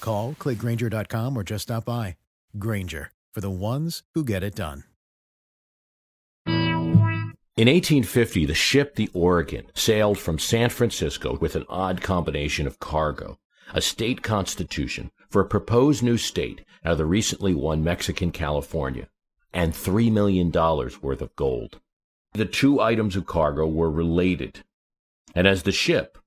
Call, clickgrainger.com, or just stop by. Grainger, for the ones who get it done. In 1850, the ship the Oregon sailed from San Francisco with an odd combination of cargo, a state constitution for a proposed new state out of the recently won Mexican California, and $3 million worth of gold. The two items of cargo were related, and as the ship,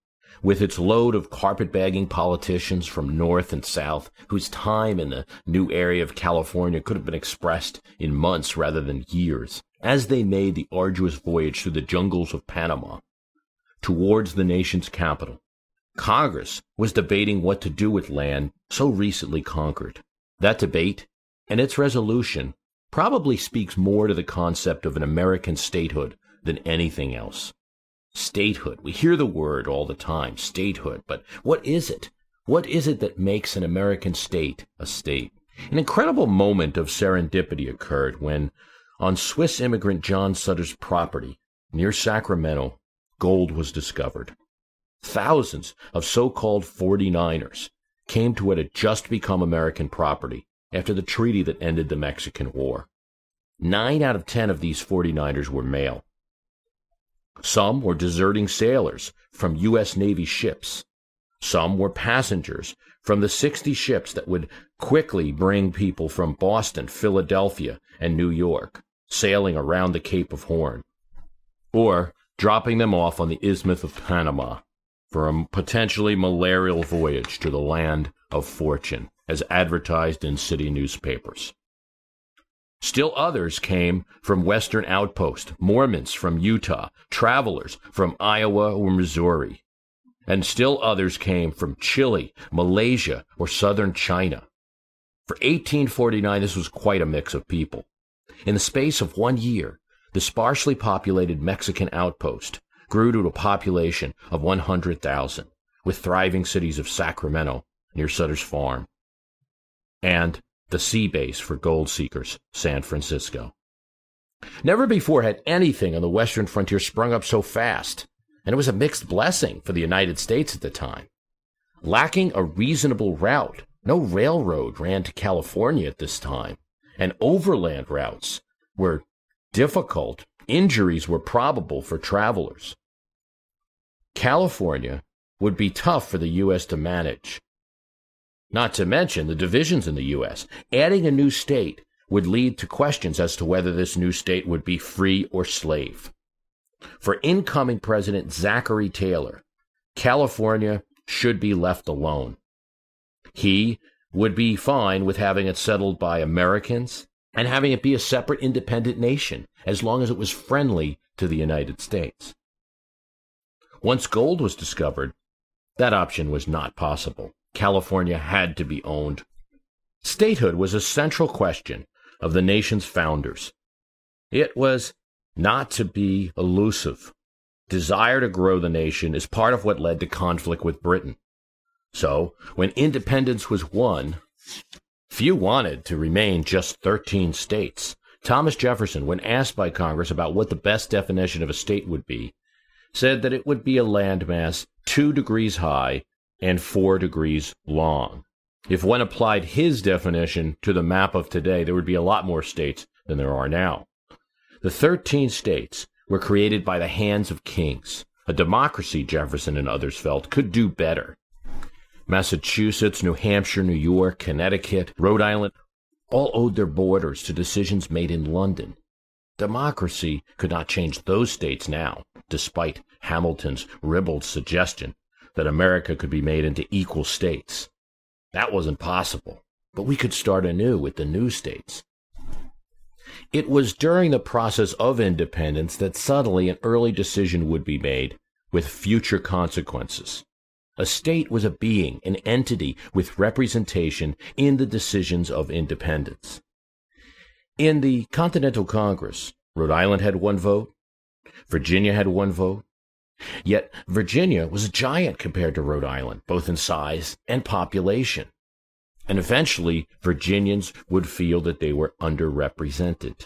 with its load of carpetbagging politicians from north and south, whose time in the new area of California could have been expressed in months rather than years, as they made the arduous voyage through the jungles of Panama towards the nation's capital. Congress was debating what to do with land so recently conquered. That debate and its resolution probably speaks more to the concept of an American statehood than anything else. Statehood. We hear the word all the time, statehood, but what is it? What is it that makes an American state a state? An incredible moment of serendipity occurred when, on Swiss immigrant John Sutter's property near Sacramento, gold was discovered. Thousands of so-called 49ers came to what had just become American property after the treaty that ended the Mexican War. Nine out of ten of these 49ers were male. Some were deserting sailors from U.S. Navy ships. Some were passengers from the 60 ships that would quickly bring people from Boston, Philadelphia, and New York, sailing around the Cape of Horn, or dropping them off on the Isthmus of Panama for a potentially malarial voyage to the land of fortune, as advertised in city newspapers. Still others came from Western outposts, Mormons from Utah, travelers from Iowa or Missouri. And still others came from Chile, Malaysia, or southern China. For 1849, this was quite a mix of people. In the space of one year, the sparsely populated Mexican outpost grew to a population of 100,000, with thriving cities of Sacramento near Sutter's Farm, and the sea base for gold seekers, San Francisco. Never before had anything on the western frontier sprung up so fast, and it was a mixed blessing for the United States at the time. Lacking a reasonable route, no railroad ran to California at this time, and overland routes were difficult. Injuries were probable for travelers. California would be tough for the U.S. to manage, not to mention the divisions in the U.S. Adding a new state would lead to questions as to whether this new state would be free or slave. For incoming President Zachary Taylor, California should be left alone. He would be fine with having it settled by Americans and having it be a separate independent nation as long as it was friendly to the United States. Once gold was discovered, that option was not possible. California had to be owned. Statehood was a central question of the nation's founders. It was not to be elusive. Desire to grow the nation is part of what led to conflict with Britain. So, when independence was won, few wanted to remain just 13 states. Thomas Jefferson, when asked by Congress about what the best definition of a state would be, said that it would be a landmass two degrees high and 4 degrees long. If one applied his definition to the map of today, there would be a lot more states than there are now. The 13 states were created by the hands of kings. A democracy, Jefferson and others felt, could do better. Massachusetts, New Hampshire, New York, Connecticut, Rhode Island all owed their borders to decisions made in London. Democracy could not change those states now, despite Hamilton's ribald suggestion that America could be made into equal states. That wasn't possible, but we could start anew with the new states. It was during the process of independence that suddenly an early decision would be made with future consequences. A state was a being, an entity with representation in the decisions of independence. In the Continental Congress, Rhode Island had one vote, Virginia had one vote, Yet Virginia was a giant compared to Rhode Island, both in size and population. And eventually, Virginians would feel that they were underrepresented.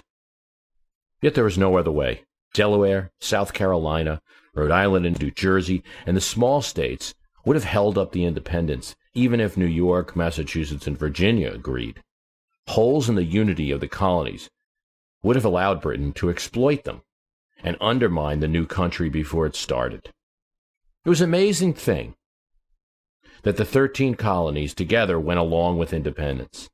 Yet there was no other way. Delaware, South Carolina, Rhode Island, and New Jersey, and the small states would have held up the independence, even if New York, Massachusetts, and Virginia agreed. Holes in the unity of the colonies would have allowed Britain to exploit them and undermine the new country before it started. It was an amazing thing that the 13 colonies together went along with independence.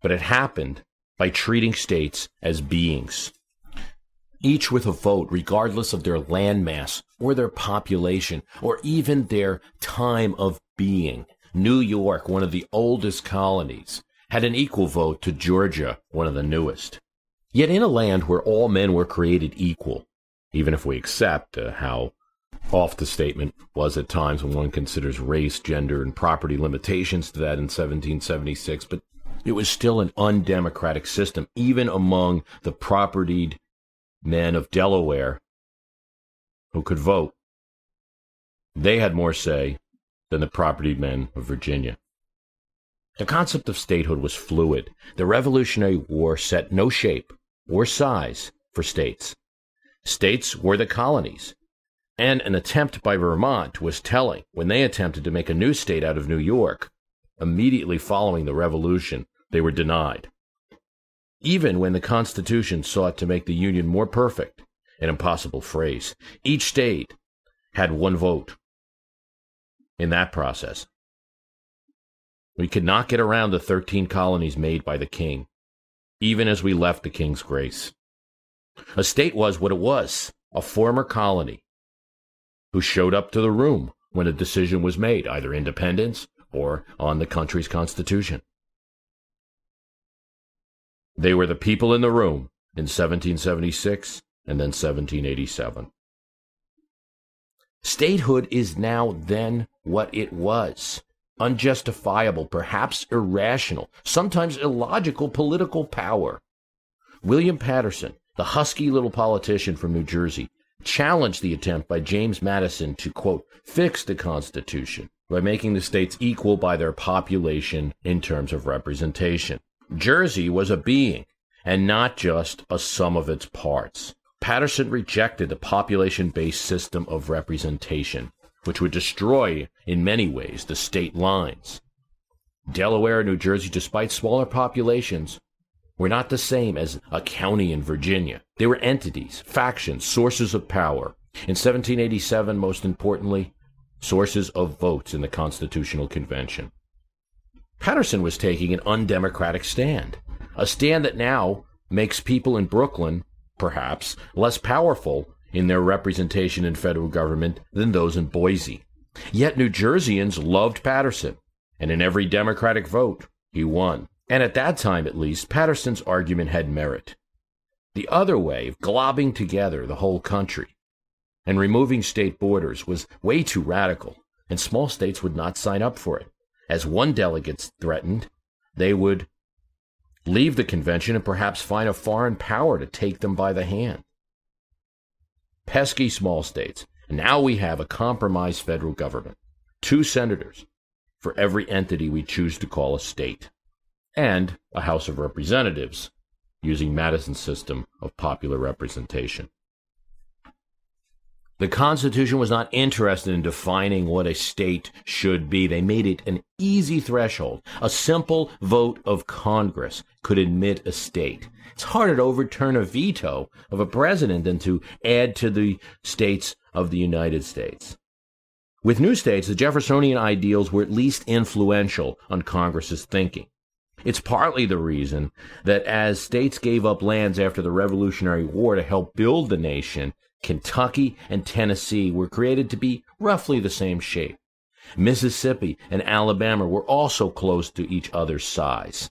But it happened by treating states as beings, each with a vote, regardless of their landmass or their population or even their time of being. New York, one of the oldest colonies, had an equal vote to Georgia, one of the newest. Yet in a land where all men were created equal, even if we accept uh, how off the statement was at times when one considers race, gender, and property limitations to that in 1776, but it was still an undemocratic system, even among the propertied men of Delaware who could vote. They had more say than the propertied men of Virginia. The concept of statehood was fluid. The Revolutionary War set no shape or size for states. States were the colonies. And an attempt by Vermont was telling when they attempted to make a new state out of New York. Immediately following the Revolution, they were denied. Even when the Constitution sought to make the Union more perfect, an impossible phrase, each state had one vote in that process. We could not get around the 13 colonies made by the king, even as we left the king's grace. A state was what it was a former colony who showed up to the room when a decision was made, either independence or on the country's constitution. They were the people in the room in 1776 and then 1787. Statehood is now then what it was unjustifiable, perhaps irrational, sometimes illogical political power. William Paterson, the husky little politician from New Jersey, challenged the attempt by James Madison to, quote, fix the Constitution by making the states equal by their population in terms of representation. Jersey was a being and not just a sum of its parts. Paterson rejected the population based system of representation, which would destroy, in many ways, the state lines. Delaware and New Jersey, despite smaller populations, were not the same as a county in Virginia. They were entities, factions, sources of power. In 1787, most importantly, sources of votes in the Constitutional Convention. Paterson was taking an undemocratic stand, a stand that now makes people in Brooklyn, perhaps, less powerful in their representation in federal government than those in Boise. Yet New Jerseyans loved Paterson, and in every Democratic vote, he won. And at that time, at least, Paterson's argument had merit. The other way of globbing together the whole country and removing state borders was way too radical, and small states would not sign up for it. As one delegate threatened, they would leave the convention and perhaps find a foreign power to take them by the hand. Pesky small states. Now we have a compromised federal government. Two senators for every entity we choose to call a state and a House of Representatives using Madison's system of popular representation. The Constitution was not interested in defining what a state should be. They made it an easy threshold. A simple vote of Congress could admit a state. It's harder to overturn a veto of a president than to add to the states of the United States. With new states, the Jeffersonian ideals were at least influential on Congress's thinking. It's partly the reason that as states gave up lands after the Revolutionary War to help build the nation, Kentucky and Tennessee were created to be roughly the same shape. Mississippi and Alabama were also close to each other's size.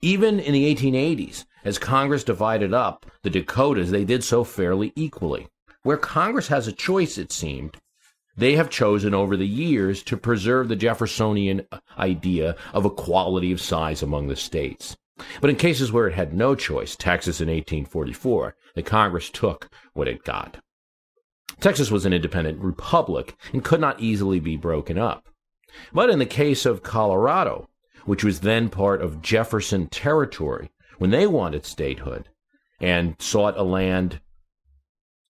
Even in the 1880s, as Congress divided up the Dakotas, they did so fairly equally. Where Congress has a choice, it seemed, they have chosen over the years to preserve the Jeffersonian idea of equality of size among the states. But in cases where it had no choice, Texas in 1844, the Congress took what it got. Texas was an independent republic and could not easily be broken up. But in the case of Colorado, which was then part of Jefferson Territory, when they wanted statehood and sought a land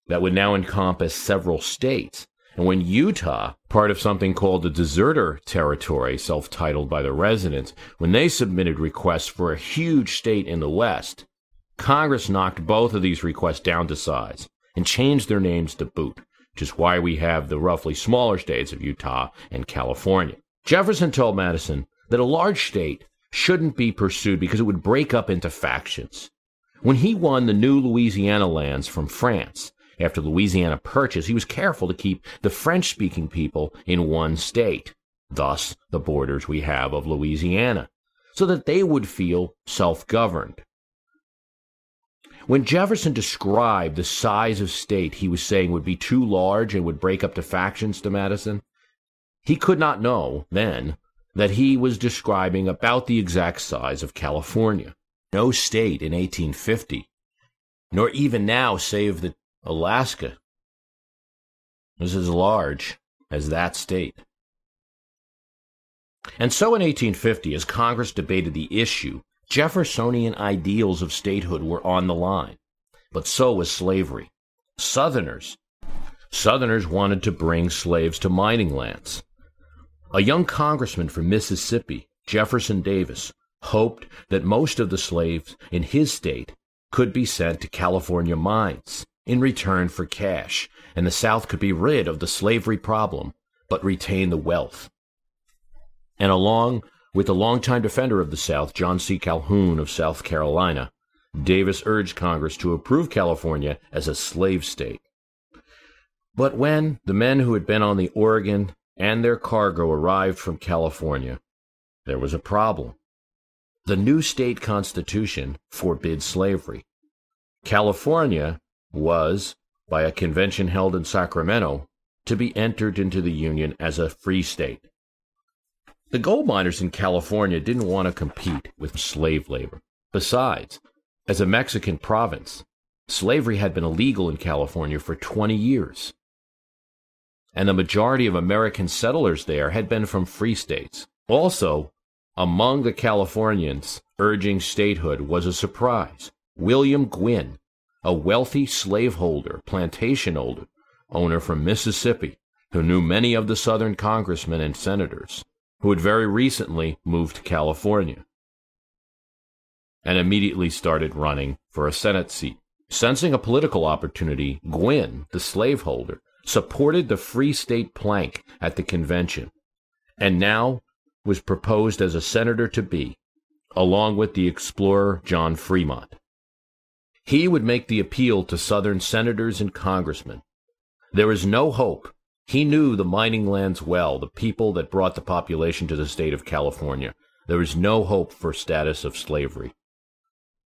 that would now encompass several states, and when Utah, part of something called the Deseret Territory, self titled by the residents, when they submitted requests for a huge state in the West, Congress knocked both of these requests down to size and changed their names to boot, which is why we have the roughly smaller states of Utah and California. Jefferson told Madison that a large state shouldn't be pursued because it would break up into factions. When he won the new Louisiana lands from France, after Louisiana Purchase, he was careful to keep the French speaking people in one state, thus the borders we have of Louisiana, so that they would feel self governed. When Jefferson described the size of state he was saying would be too large and would break up the factions to Madison, he could not know then that he was describing about the exact size of California. No state in 1850, nor even now save the Alaska was as large as that state. And so in 1850, as Congress debated the issue, Jeffersonian ideals of statehood were on the line, but so was slavery. Southerners, Southerners wanted to bring slaves to mining lands. A young congressman from Mississippi, Jefferson Davis, hoped that most of the slaves in his state could be sent to California mines in return for cash, and the South could be rid of the slavery problem but retain the wealth. And along with the longtime defender of the South, John C. Calhoun of South Carolina, Davis urged Congress to approve California as a slave state. But when the men who had been on the Oregon and their cargo arrived from California, there was a problem. The new state constitution forbids slavery. California was, by a convention held in Sacramento, to be entered into the Union as a free state. The gold miners in California didn't want to compete with slave labor. Besides, as a Mexican province, slavery had been illegal in California for 20 years. And the majority of American settlers there had been from free states. Also, among the Californians urging statehood was a surprise. William Gwin, a wealthy slaveholder, plantation owner, from Mississippi, who knew many of the Southern congressmen and senators, who had very recently moved to California, and immediately started running for a Senate seat. Sensing a political opportunity, Gwin, the slaveholder, supported the Free State plank at the convention, and now was proposed as a senator to be, along with the explorer John Fremont. He would make the appeal to Southern senators and congressmen. There was no hope. He knew the mining lands well, the people that brought the population to the state of California. There was no hope for status of slavery.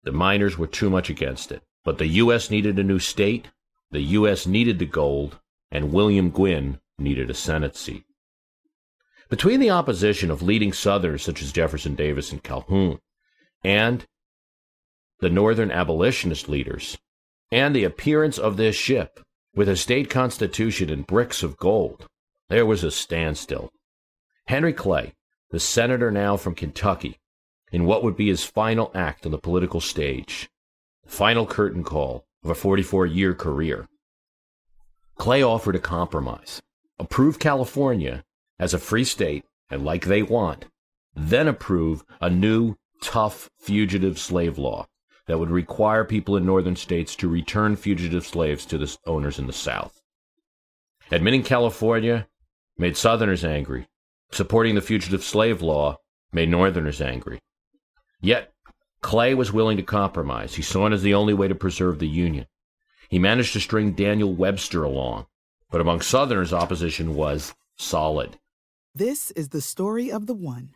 The miners were too much against it. But the U.S. needed a new state, the U.S. needed the gold, and William Gwin needed a Senate seat. Between the opposition of leading Southerners such as Jefferson Davis and Calhoun, and the Northern abolitionist leaders, and the appearance of this ship with a state constitution and bricks of gold, there was a standstill. Henry Clay, the senator now from Kentucky, in what would be his final act on the political stage, the final curtain call of a 44 year career, Clay offered a compromise approve California as a free state and like they want, then approve a new, tough fugitive slave law that would require people in northern states to return fugitive slaves to the owners in the South. Admitting California made Southerners angry. Supporting the fugitive slave law made Northerners angry. Yet, Clay was willing to compromise. He saw it as the only way to preserve the Union. He managed to string Daniel Webster along, but among Southerners, opposition was solid. This is the story of the one.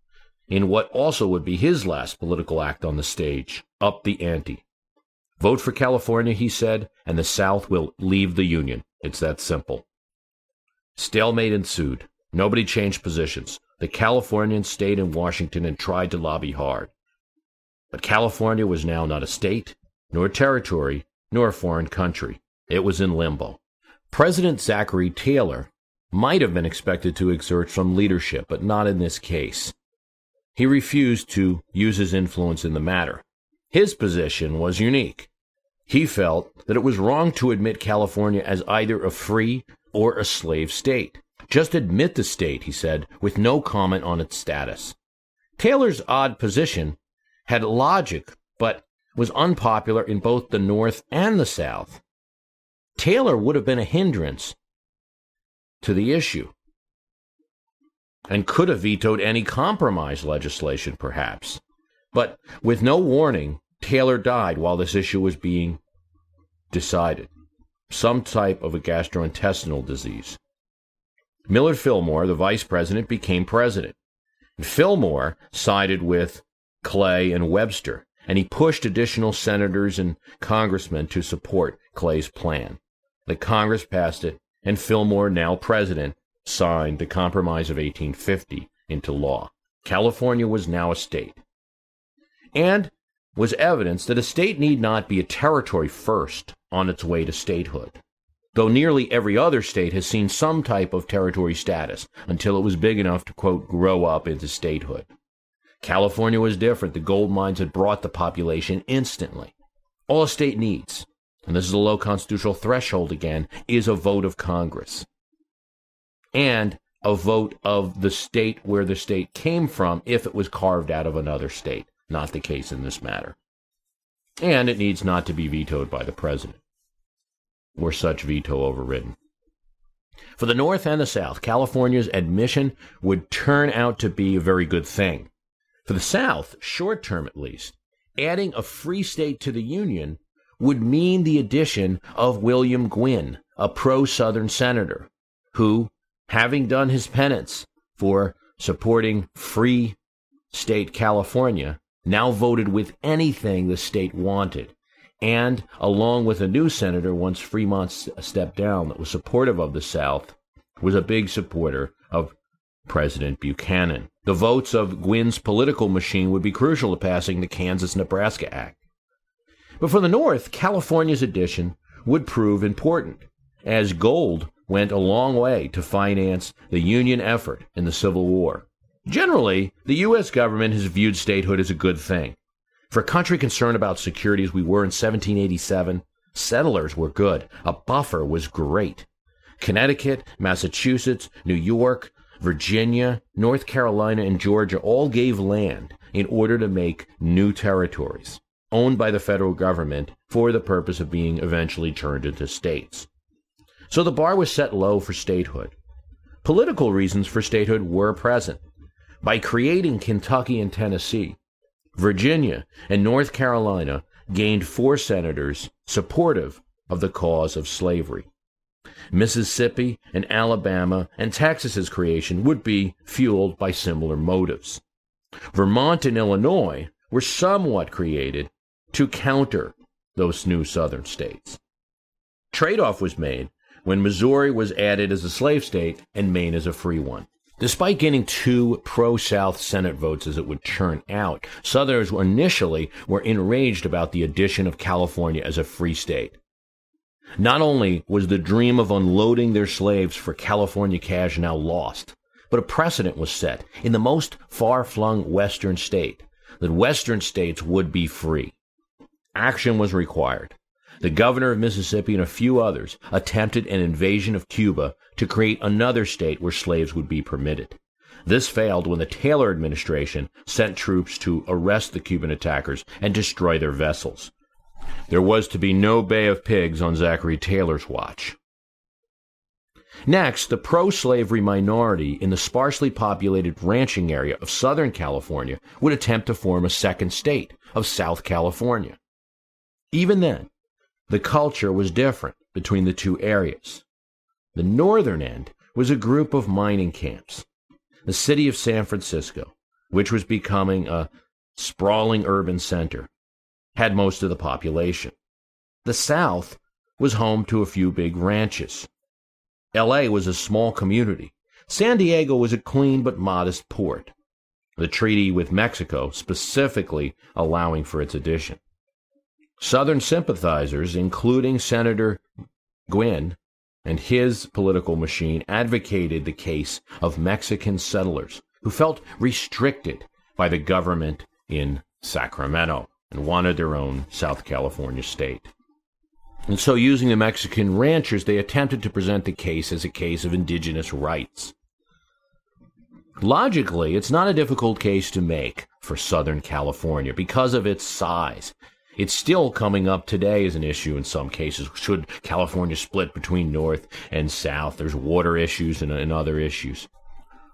in what also would be his last political act on the stage, up the ante. Vote for California, he said, and the South will leave the Union. It's that simple. Stalemate ensued. Nobody changed positions. The Californians stayed in Washington and tried to lobby hard. But California was now not a state, nor a territory, nor a foreign country. It was in limbo. President Zachary Taylor might have been expected to exert some leadership, but not in this case. He refused to use his influence in the matter. His position was unique. He felt that it was wrong to admit California as either a free or a slave state. Just admit the state, he said, with no comment on its status. Taylor's odd position had logic, but was unpopular in both the North and the South. Taylor would have been a hindrance to the issue and could have vetoed any compromise legislation, perhaps. But with no warning, Taylor died while this issue was being decided some type of a gastrointestinal disease. Millard Fillmore, the vice president, became president. Fillmore sided with Clay and Webster, and he pushed additional senators and congressmen to support Clay's plan. The Congress passed it, and Fillmore, now president, signed the Compromise of 1850 into law. California was now a state. And was evidence that a state need not be a territory first on its way to statehood. Though nearly every other state has seen some type of territory status until it was big enough to, quote, grow up into statehood. California was different. The gold mines had brought the population instantly. All a state needs, and this is a low constitutional threshold again, is a vote of Congress. And a vote of the state where the state came from if it was carved out of another state. Not the case in this matter. And it needs not to be vetoed by the president. Were such veto overridden. For the North and the South, California's admission would turn out to be a very good thing. For the South, short term at least, adding a free state to the Union would mean the addition of William Gwin, a pro Southern senator, who, having done his penance for supporting free state California, now voted with anything the state wanted. And along with a new senator, once Fremont stepped down, that was supportive of the South, was a big supporter of President Buchanan. The votes of Gwin's political machine would be crucial to passing the Kansas Nebraska Act. But for the North, California's addition would prove important, as gold went a long way to finance the Union effort in the Civil War. Generally, the U.S. government has viewed statehood as a good thing. For a country concerned about security as we were in 1787, settlers were good. A buffer was great. Connecticut, Massachusetts, New York, Virginia, North Carolina, and Georgia all gave land in order to make new territories owned by the federal government for the purpose of being eventually turned into states. So the bar was set low for statehood. Political reasons for statehood were present. By creating Kentucky and Tennessee, Virginia and North Carolina gained four senators supportive of the cause of slavery. Mississippi and Alabama and Texas's creation would be fueled by similar motives. Vermont and Illinois were somewhat created to counter those new southern states. Trade-off was made when Missouri was added as a slave state and Maine as a free one. Despite getting two pro-South Senate votes as it would turn out, Southerners initially were enraged about the addition of California as a free state. Not only was the dream of unloading their slaves for California cash now lost, but a precedent was set in the most far-flung western state that western states would be free. Action was required the governor of Mississippi and a few others attempted an invasion of Cuba to create another state where slaves would be permitted. This failed when the Taylor administration sent troops to arrest the Cuban attackers and destroy their vessels. There was to be no Bay of Pigs on Zachary Taylor's watch. Next, the pro slavery minority in the sparsely populated ranching area of Southern California would attempt to form a second state of South California. Even then, the culture was different between the two areas. The northern end was a group of mining camps. The city of San Francisco, which was becoming a sprawling urban center, had most of the population. The south was home to a few big ranches. LA was a small community. San Diego was a clean but modest port. The treaty with Mexico specifically allowing for its addition. Southern sympathizers, including Senator Gwin and his political machine, advocated the case of Mexican settlers who felt restricted by the government in Sacramento and wanted their own South California state. And so, using the Mexican ranchers, they attempted to present the case as a case of indigenous rights. Logically, it's not a difficult case to make for Southern California because of its size. It's still coming up today as an issue in some cases. Should California split between North and South? There's water issues and, and other issues.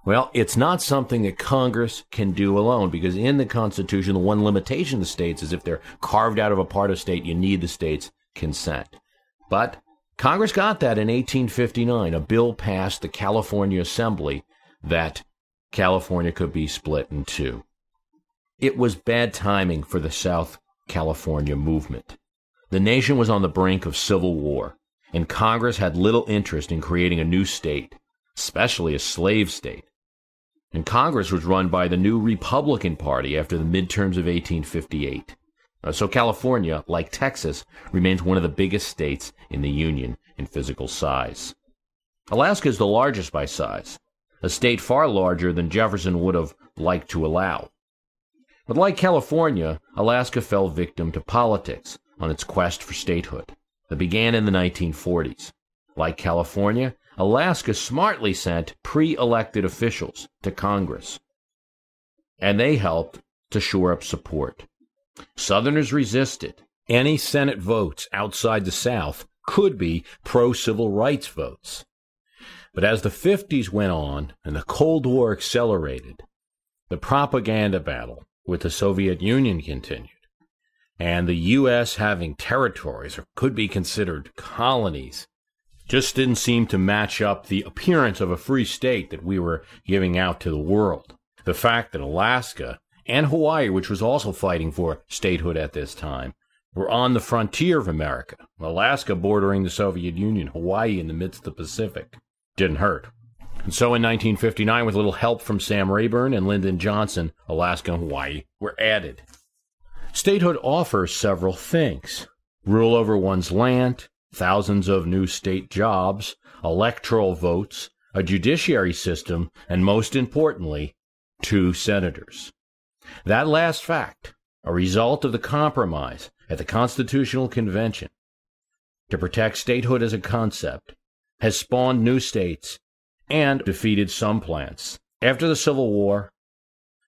Well, it's not something that Congress can do alone because in the Constitution, the one limitation the states is if they're carved out of a part of state, you need the states consent. But Congress got that in 1859. A bill passed the California Assembly that California could be split in two. It was bad timing for the South California movement. The nation was on the brink of civil war, and Congress had little interest in creating a new state, especially a slave state. And Congress was run by the new Republican Party after the midterms of 1858. Uh, so California, like Texas, remains one of the biggest states in the Union in physical size. Alaska is the largest by size, a state far larger than Jefferson would have liked to allow. But like California, Alaska fell victim to politics on its quest for statehood that began in the 1940s. Like California, Alaska smartly sent pre elected officials to Congress, and they helped to shore up support. Southerners resisted. Any Senate votes outside the South could be pro civil rights votes. But as the 50s went on and the Cold War accelerated, the propaganda battle with the Soviet Union continued. And the U.S. having territories, or could be considered colonies, just didn't seem to match up the appearance of a free state that we were giving out to the world. The fact that Alaska and Hawaii, which was also fighting for statehood at this time, were on the frontier of America. Alaska bordering the Soviet Union, Hawaii in the midst of the Pacific. Didn't hurt. And so in 1959, with a little help from Sam Rayburn and Lyndon Johnson, Alaska and Hawaii were added. Statehood offers several things rule over one's land, thousands of new state jobs, electoral votes, a judiciary system, and most importantly, two senators. That last fact, a result of the compromise at the Constitutional Convention to protect statehood as a concept, has spawned new states and defeated some plants. After the Civil War,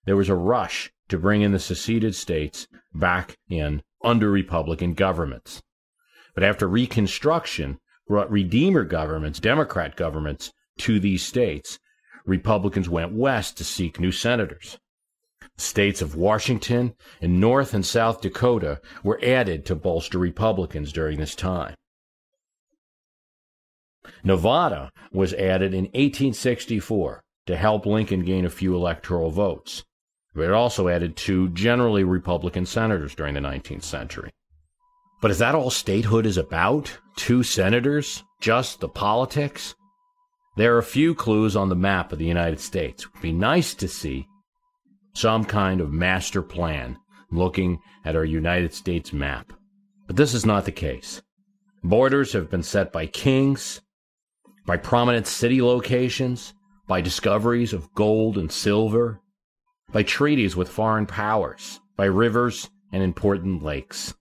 there was a rush to bring in the seceded states back in under Republican governments. But after Reconstruction brought Redeemer governments, Democrat governments, to these states, Republicans went west to seek new senators The states of Washington and North and South Dakota were added to bolster Republicans during this time. Nevada was added in 1864 to help Lincoln gain a few electoral votes. But it also added two generally Republican senators during the 19th century. But is that all statehood is about? Two senators? Just the politics? There are a few clues on the map of the United States. It would be nice to see some kind of master plan looking at our United States map. But this is not the case. Borders have been set by kings, by prominent city locations, by discoveries of gold and silver, by treaties with foreign powers, by rivers and important lakes.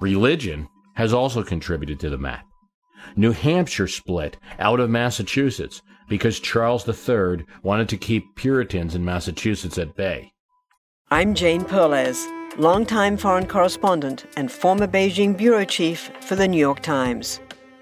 Religion has also contributed to the map. New Hampshire split out of Massachusetts because Charles III wanted to keep Puritans in Massachusetts at bay. I'm Jane Perlez, longtime foreign correspondent and former Beijing bureau chief for the New York Times.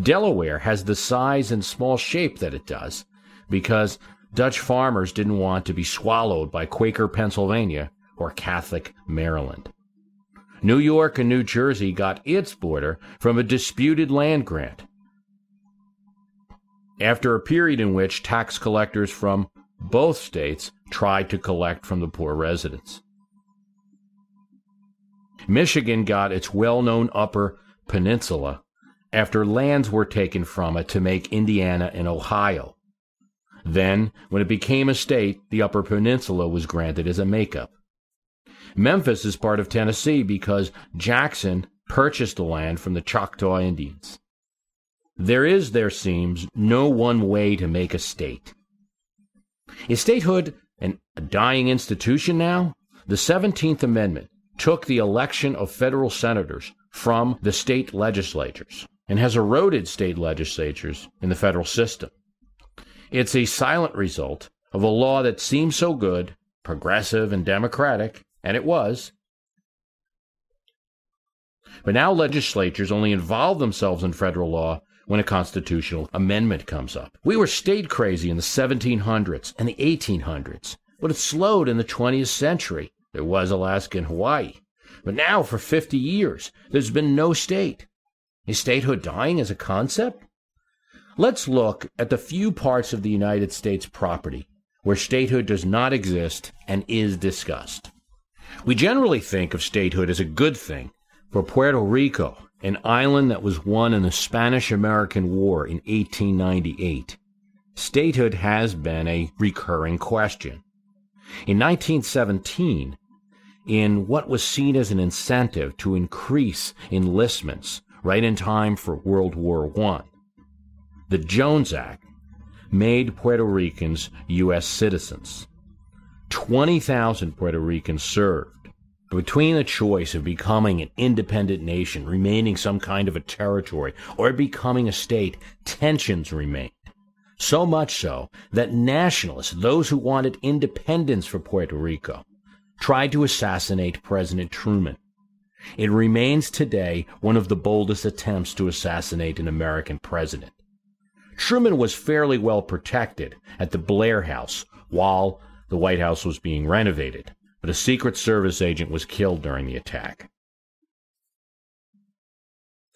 Delaware has the size and small shape that it does because Dutch farmers didn't want to be swallowed by Quaker Pennsylvania or Catholic Maryland. New York and New Jersey got its border from a disputed land grant. After a period in which tax collectors from both states tried to collect from the poor residents. Michigan got its well known Upper Peninsula after lands were taken from it to make Indiana and Ohio. Then, when it became a state, the Upper Peninsula was granted as a makeup. Memphis is part of Tennessee because Jackson purchased the land from the Choctaw Indians. There is, there seems, no one way to make a state. Is statehood an, a dying institution now? The 17th Amendment took the election of federal senators from the state legislatures and has eroded state legislatures in the federal system. It's a silent result of a law that seemed so good, progressive, and democratic, and it was. But now legislatures only involve themselves in federal law when a constitutional amendment comes up. We were state crazy in the 1700s and the 1800s, but it slowed in the 20th century. There was Alaska and Hawaii. But now, for 50 years, there's been no state. Is statehood dying as a concept? Let's look at the few parts of the United States property where statehood does not exist and is discussed. We generally think of statehood as a good thing for Puerto Rico, an island that was won in the Spanish American War in 1898. Statehood has been a recurring question. In 1917, in what was seen as an incentive to increase enlistments right in time for World War I, the Jones Act made Puerto Ricans U.S. citizens. 20,000 Puerto Ricans served. Between the choice of becoming an independent nation, remaining some kind of a territory, or becoming a state, tensions remained. So much so that nationalists, those who wanted independence for Puerto Rico, tried to assassinate President Truman. It remains today one of the boldest attempts to assassinate an American president. Truman was fairly well protected at the Blair House while the White House was being renovated but a Secret Service agent was killed during the attack.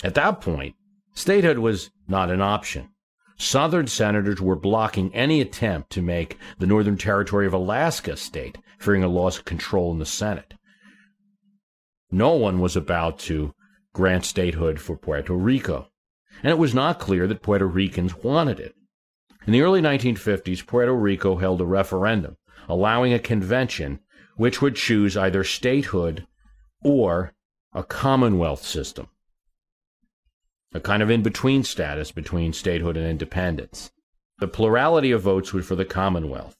At that point, statehood was not an option. Southern senators were blocking any attempt to make the Northern Territory of Alaska a state, fearing a loss of control in the Senate. No one was about to grant statehood for Puerto Rico, and it was not clear that Puerto Ricans wanted it. In the early 1950s, Puerto Rico held a referendum allowing a convention which would choose either statehood or a commonwealth system, a kind of in between status between statehood and independence. The plurality of votes was for the commonwealth.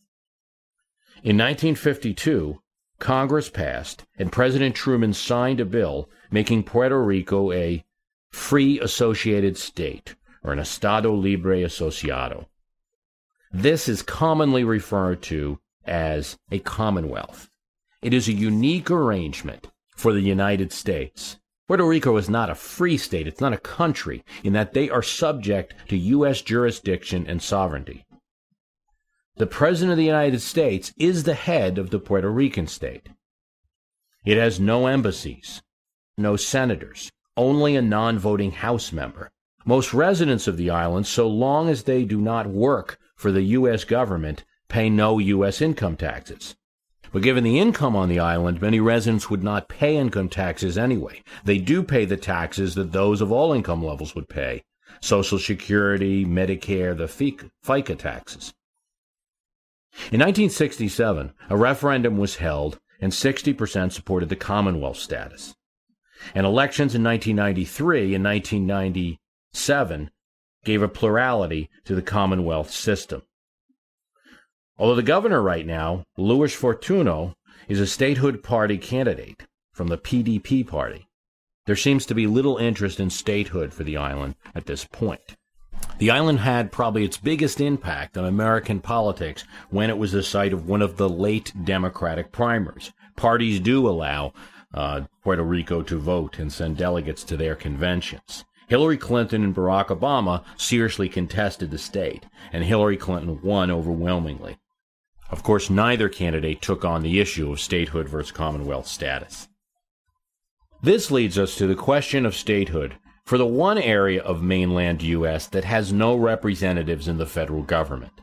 In 1952, Congress passed and President Truman signed a bill making Puerto Rico a free associated state, or an Estado Libre Asociado. This is commonly referred to as a commonwealth. It is a unique arrangement for the United States. Puerto Rico is not a free state, it's not a country, in that they are subject to U.S. jurisdiction and sovereignty. The President of the United States is the head of the Puerto Rican state. It has no embassies, no senators, only a non voting House member. Most residents of the island, so long as they do not work for the U.S. government, pay no U.S. income taxes. But given the income on the island, many residents would not pay income taxes anyway. They do pay the taxes that those of all income levels would pay Social Security, Medicare, the FICA taxes. In 1967, a referendum was held and 60% supported the Commonwealth status. And elections in 1993 and 1997 gave a plurality to the Commonwealth system. Although the governor right now, Luis Fortuno, is a statehood party candidate from the PDP party, there seems to be little interest in statehood for the island at this point. The island had probably its biggest impact on American politics when it was the site of one of the late Democratic primaries. Parties do allow uh, Puerto Rico to vote and send delegates to their conventions. Hillary Clinton and Barack Obama seriously contested the state, and Hillary Clinton won overwhelmingly. Of course, neither candidate took on the issue of statehood versus Commonwealth status. This leads us to the question of statehood for the one area of mainland U.S. that has no representatives in the federal government.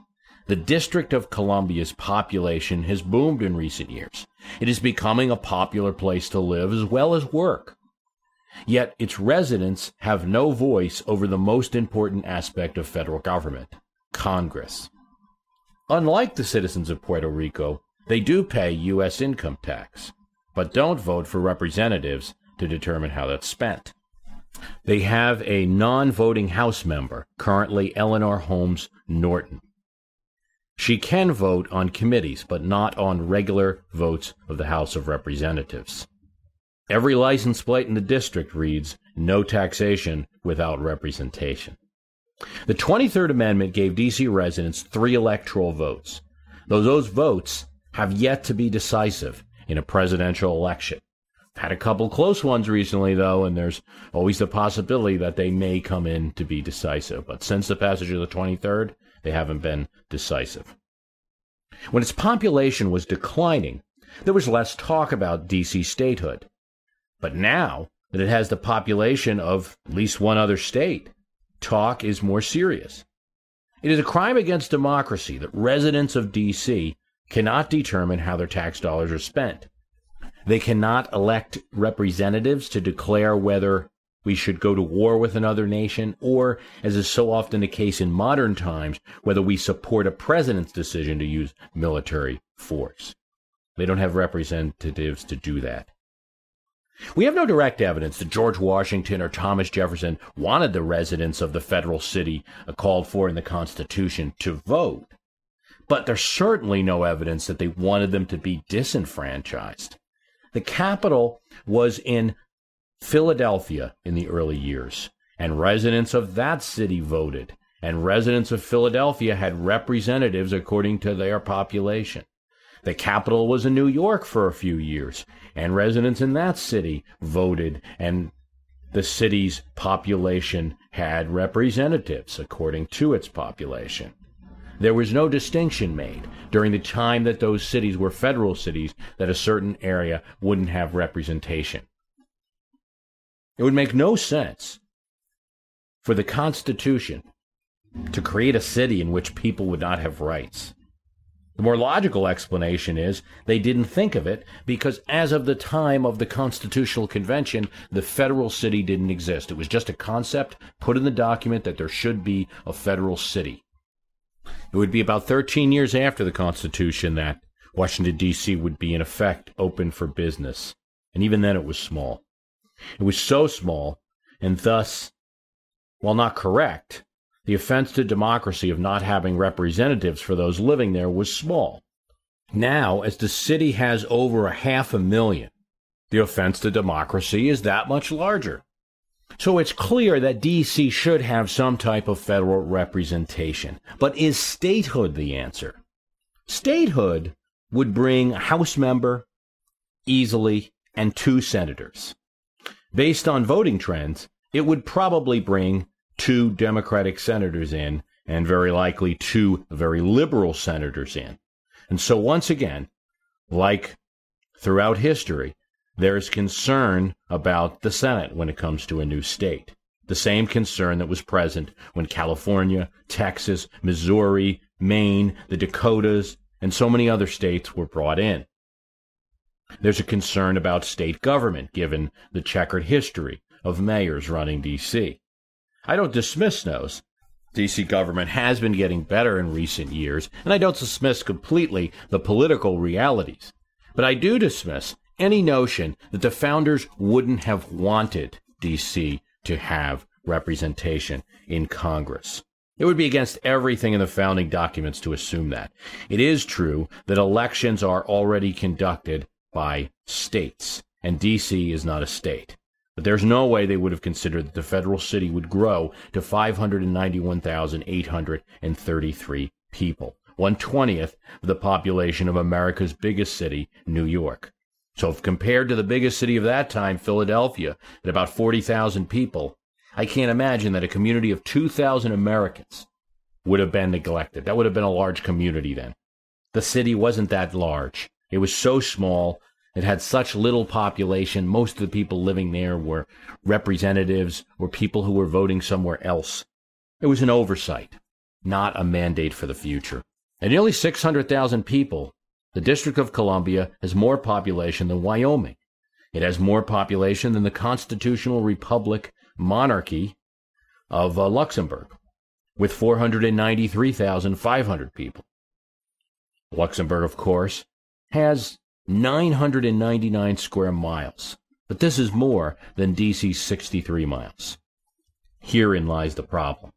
The District of Columbia's population has boomed in recent years. It is becoming a popular place to live as well as work. Yet its residents have no voice over the most important aspect of federal government Congress. Unlike the citizens of Puerto Rico, they do pay U.S. income tax, but don't vote for representatives to determine how that's spent. They have a non voting House member, currently Eleanor Holmes Norton. She can vote on committees, but not on regular votes of the House of Representatives. Every license plate in the district reads no taxation without representation. The 23rd Amendment gave D.C. residents three electoral votes, though those votes have yet to be decisive in a presidential election. Had a couple close ones recently, though, and there's always the possibility that they may come in to be decisive. But since the passage of the 23rd, they haven't been decisive. When its population was declining, there was less talk about DC statehood. But now that it has the population of at least one other state, talk is more serious. It is a crime against democracy that residents of DC cannot determine how their tax dollars are spent. They cannot elect representatives to declare whether we should go to war with another nation, or, as is so often the case in modern times, whether we support a president's decision to use military force. They don't have representatives to do that. We have no direct evidence that George Washington or Thomas Jefferson wanted the residents of the federal city called for in the Constitution to vote. But there's certainly no evidence that they wanted them to be disenfranchised. The capital was in Philadelphia in the early years, and residents of that city voted, and residents of Philadelphia had representatives according to their population. The capital was in New York for a few years, and residents in that city voted, and the city's population had representatives according to its population. There was no distinction made during the time that those cities were federal cities that a certain area wouldn't have representation. It would make no sense for the Constitution to create a city in which people would not have rights. The more logical explanation is they didn't think of it because as of the time of the Constitutional Convention, the federal city didn't exist. It was just a concept put in the document that there should be a federal city. It would be about 13 years after the Constitution that Washington, D.C. would be in effect open for business. And even then it was small. It was so small, and thus, while not correct, the offense to democracy of not having representatives for those living there was small. Now, as the city has over a half a million, the offense to democracy is that much larger. So it's clear that DC should have some type of federal representation. But is statehood the answer? Statehood would bring a House member easily and two senators. Based on voting trends, it would probably bring two Democratic senators in and very likely two very liberal senators in. And so once again, like throughout history, there's concern about the Senate when it comes to a new state. The same concern that was present when California, Texas, Missouri, Maine, the Dakotas, and so many other states were brought in. There's a concern about state government, given the checkered history of mayors running D.C. I don't dismiss those. D.C. government has been getting better in recent years, and I don't dismiss completely the political realities. But I do dismiss any notion that the founders wouldn't have wanted D.C. to have representation in Congress. It would be against everything in the founding documents to assume that. It is true that elections are already conducted by states, and D.C. is not a state. But there's no way they would have considered that the federal city would grow to 591,833 people, one twentieth of the population of America's biggest city, New York. So, if compared to the biggest city of that time, Philadelphia, at about 40,000 people, I can't imagine that a community of 2,000 Americans would have been neglected. That would have been a large community then. The city wasn't that large. It was so small. It had such little population. Most of the people living there were representatives or people who were voting somewhere else. It was an oversight, not a mandate for the future. At nearly 600,000 people, the District of Columbia has more population than Wyoming. It has more population than the constitutional republic monarchy of uh, Luxembourg, with 493,500 people. Luxembourg, of course, has 999 square miles, but this is more than DC's 63 miles. Herein lies the problem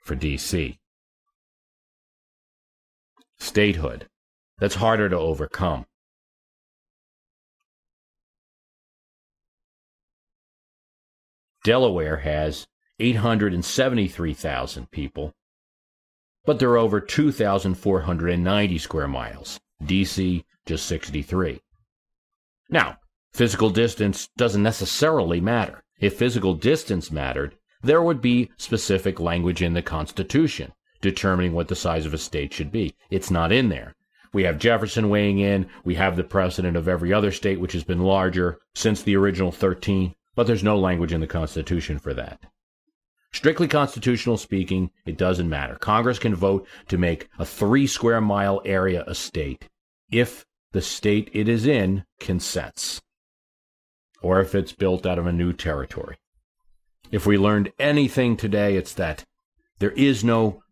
for DC statehood that's harder to overcome. Delaware has 873,000 people, but there are over 2,490 square miles. DC, just 63. Now, physical distance doesn't necessarily matter. If physical distance mattered, there would be specific language in the Constitution determining what the size of a state should be. It's not in there. We have Jefferson weighing in. We have the precedent of every other state which has been larger since the original 13, but there's no language in the Constitution for that. Strictly constitutional speaking, it doesn't matter. Congress can vote to make a three square mile area a state if the state it is in consents, or if it's built out of a new territory. If we learned anything today, it's that there is no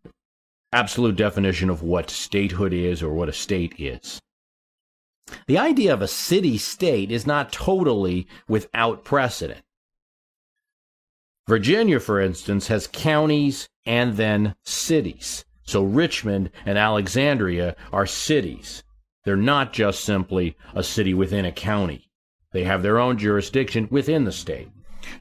absolute definition of what statehood is or what a state is. The idea of a city state is not totally without precedent. Virginia, for instance, has counties and then cities. So Richmond and Alexandria are cities. They're not just simply a city within a county. They have their own jurisdiction within the state.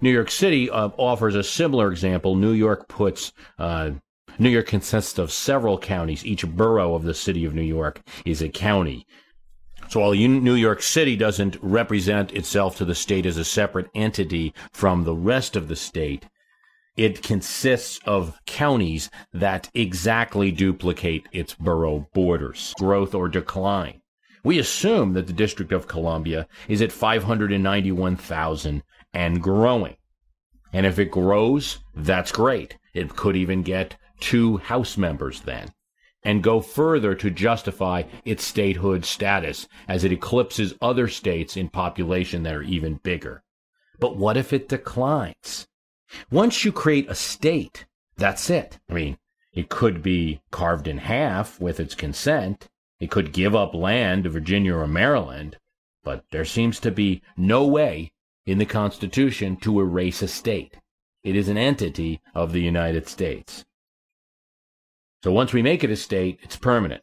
New York City uh, offers a similar example. New York puts uh, New York consists of several counties. Each borough of the city of New York is a county. So while New York City doesn't represent itself to the state as a separate entity from the rest of the state, it consists of counties that exactly duplicate its borough borders, growth or decline. We assume that the District of Columbia is at 591,000 and growing. And if it grows, that's great. It could even get two House members then, and go further to justify its statehood status as it eclipses other states in population that are even bigger. But what if it declines? Once you create a state, that's it. I mean, it could be carved in half with its consent. It could give up land to Virginia or Maryland, but there seems to be no way in the Constitution to erase a state. It is an entity of the United States. So once we make it a state, it's permanent.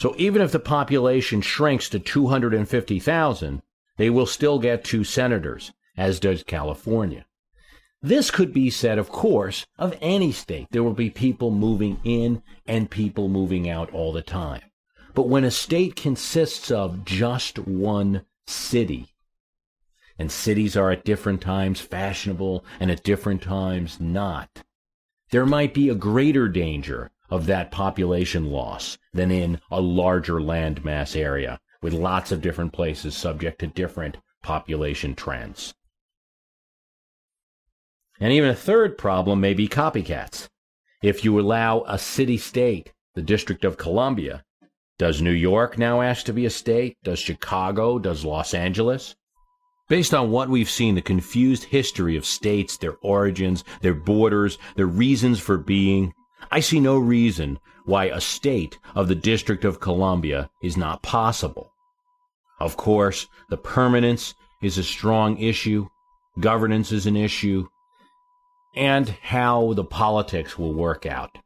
So even if the population shrinks to 250,000, they will still get two senators, as does California. This could be said, of course, of any state. There will be people moving in and people moving out all the time. But when a state consists of just one city, and cities are at different times fashionable and at different times not, there might be a greater danger of that population loss than in a larger landmass area with lots of different places subject to different population trends. And even a third problem may be copycats. If you allow a city state, the District of Columbia, Does New York now ask to be a state? Does Chicago? Does Los Angeles? Based on what we've seen, the confused history of states, their origins, their borders, their reasons for being, I see no reason why a state of the District of Columbia is not possible. Of course, the permanence is a strong issue, governance is an issue, and how the politics will work out.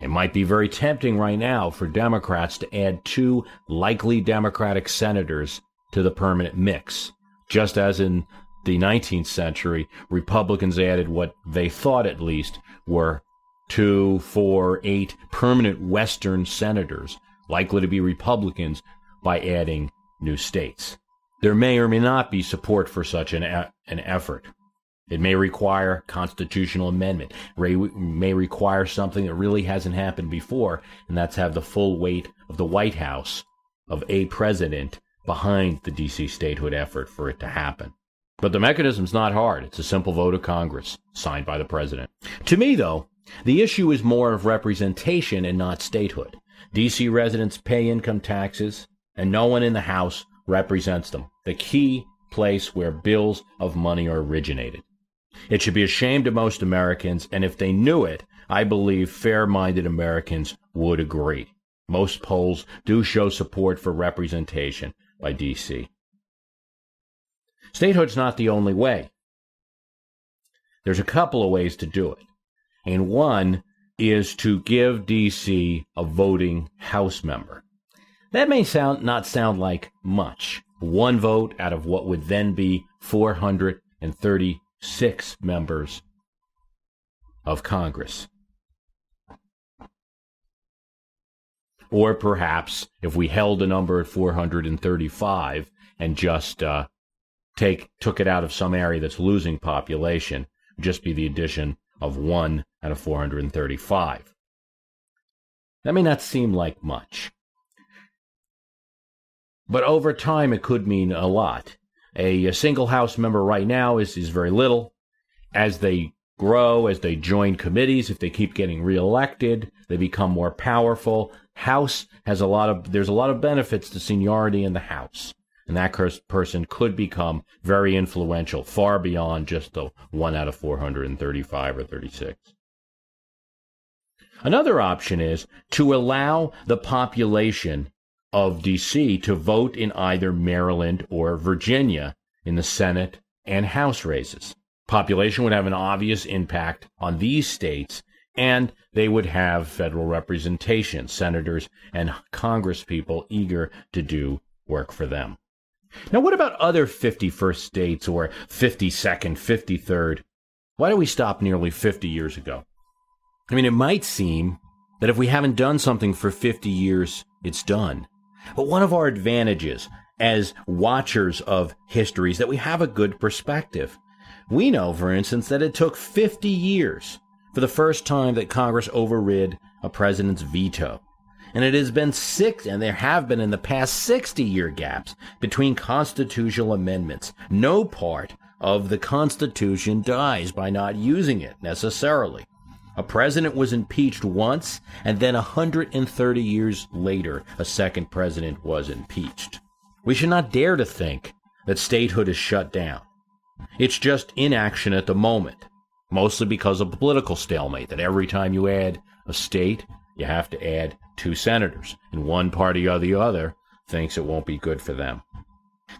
It might be very tempting right now for Democrats to add two likely Democratic senators to the permanent mix, just as in the 19th century, Republicans added what they thought at least were two, four, eight permanent Western senators, likely to be Republicans, by adding new states. There may or may not be support for such an, an effort. It may require constitutional amendment, may require something that really hasn't happened before, and that's have the full weight of the White House, of a president, behind the DC statehood effort for it to happen. But the mechanism's not hard. It's a simple vote of Congress, signed by the president. To me, though, the issue is more of representation and not statehood. DC residents pay income taxes, and no one in the House represents them, the key place where bills of money are originated. It should be a shame to most Americans, and if they knew it, I believe fair minded Americans would agree. Most polls do show support for representation by D.C. Statehood's not the only way. There's a couple of ways to do it. And one is to give D.C. a voting House member. That may sound not sound like much. One vote out of what would then be 436 members of Congress. Or perhaps if we held a number at 435 and just uh, take took it out of some area that's losing population, just be the addition of one out of 435. That may not seem like much. But over time, it could mean a lot. A, a single House member right now is, is very little. As they grow, as they join committees, if they keep getting reelected, they become more powerful. House has a lot of, there's a lot of benefits to seniority in the House. And that person could become very influential, far beyond just the one out of 435 or 36. Another option is to allow the population of D.C. to vote in either Maryland or Virginia in the Senate and House races. Population would have an obvious impact on these states, and they would have federal representation, senators and congresspeople eager to do work for them. Now, what about other 51st states or 52nd, 53rd? Why do we stop nearly 50 years ago? I mean, it might seem that if we haven't done something for 50 years, it's done. But one of our advantages as watchers of history is that we have a good perspective. We know, for instance, that it took 50 years for the first time that Congress overrid a president's veto. And it has been six, and there have been in the past 60 year gaps between constitutional amendments. No part of the Constitution dies by not using it necessarily. A president was impeached once, and then 130 years later, a second president was impeached. We should not dare to think that statehood is shut down. It's just inaction at the moment, mostly because of political stalemate, that every time you add a state, you have to add two senators, and one party or the other thinks it won't be good for them.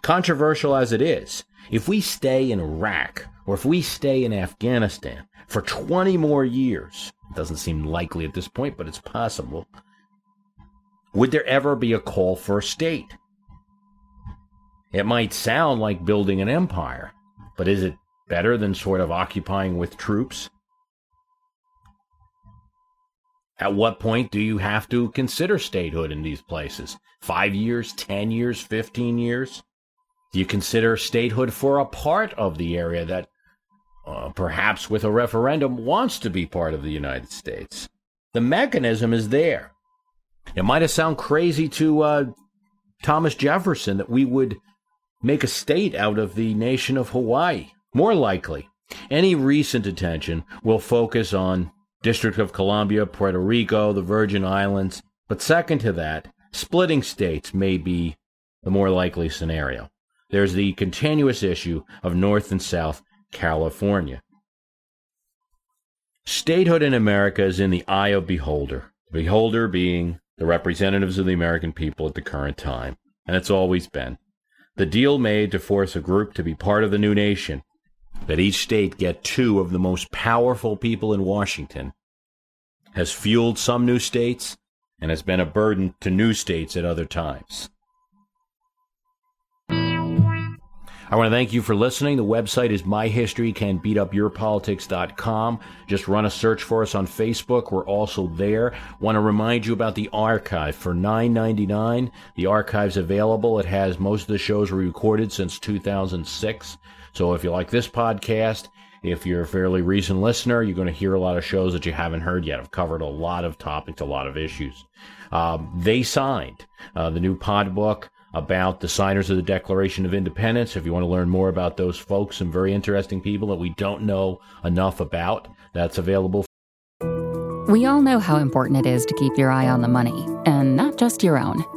Controversial as it is, if we stay in Iraq or if we stay in Afghanistan, for 20 more years. It doesn't seem likely at this point, but it's possible. Would there ever be a call for a state? It might sound like building an empire, but is it better than sort of occupying with troops? At what point do you have to consider statehood in these places? Five years, ten years, fifteen years? Do you consider statehood for a part of the area that uh, perhaps with a referendum, wants to be part of the United States. The mechanism is there. It might have sounded crazy to uh, Thomas Jefferson that we would make a state out of the nation of Hawaii. More likely, any recent attention will focus on District of Columbia, Puerto Rico, the Virgin Islands. But second to that, Splitting states may be the more likely scenario. There's the continuous issue of North and South California. Statehood in America is in the eye of beholder, beholder being the representatives of the American people at the current time, and it's always been. The deal made to force a group to be part of the new nation, that each state get two of the most powerful people in Washington, has fueled some new states and has been a burden to new states at other times. I want to thank you for listening. The website is myhistorycanbeatupyourpolitics.com. Just run a search for us on Facebook. We're also there. Want to remind you about the archive for $9.99. The archive's available. It has most of the shows we recorded since 2006. So if you like this podcast, if you're a fairly recent listener, you're going to hear a lot of shows that you haven't heard yet. I've covered a lot of topics, a lot of issues. Um, they signed uh, the new pod book about the signers of the Declaration of Independence. If you want to learn more about those folks, some very interesting people that we don't know enough about, that's available. We all know how important it is to keep your eye on the money, and not just your own.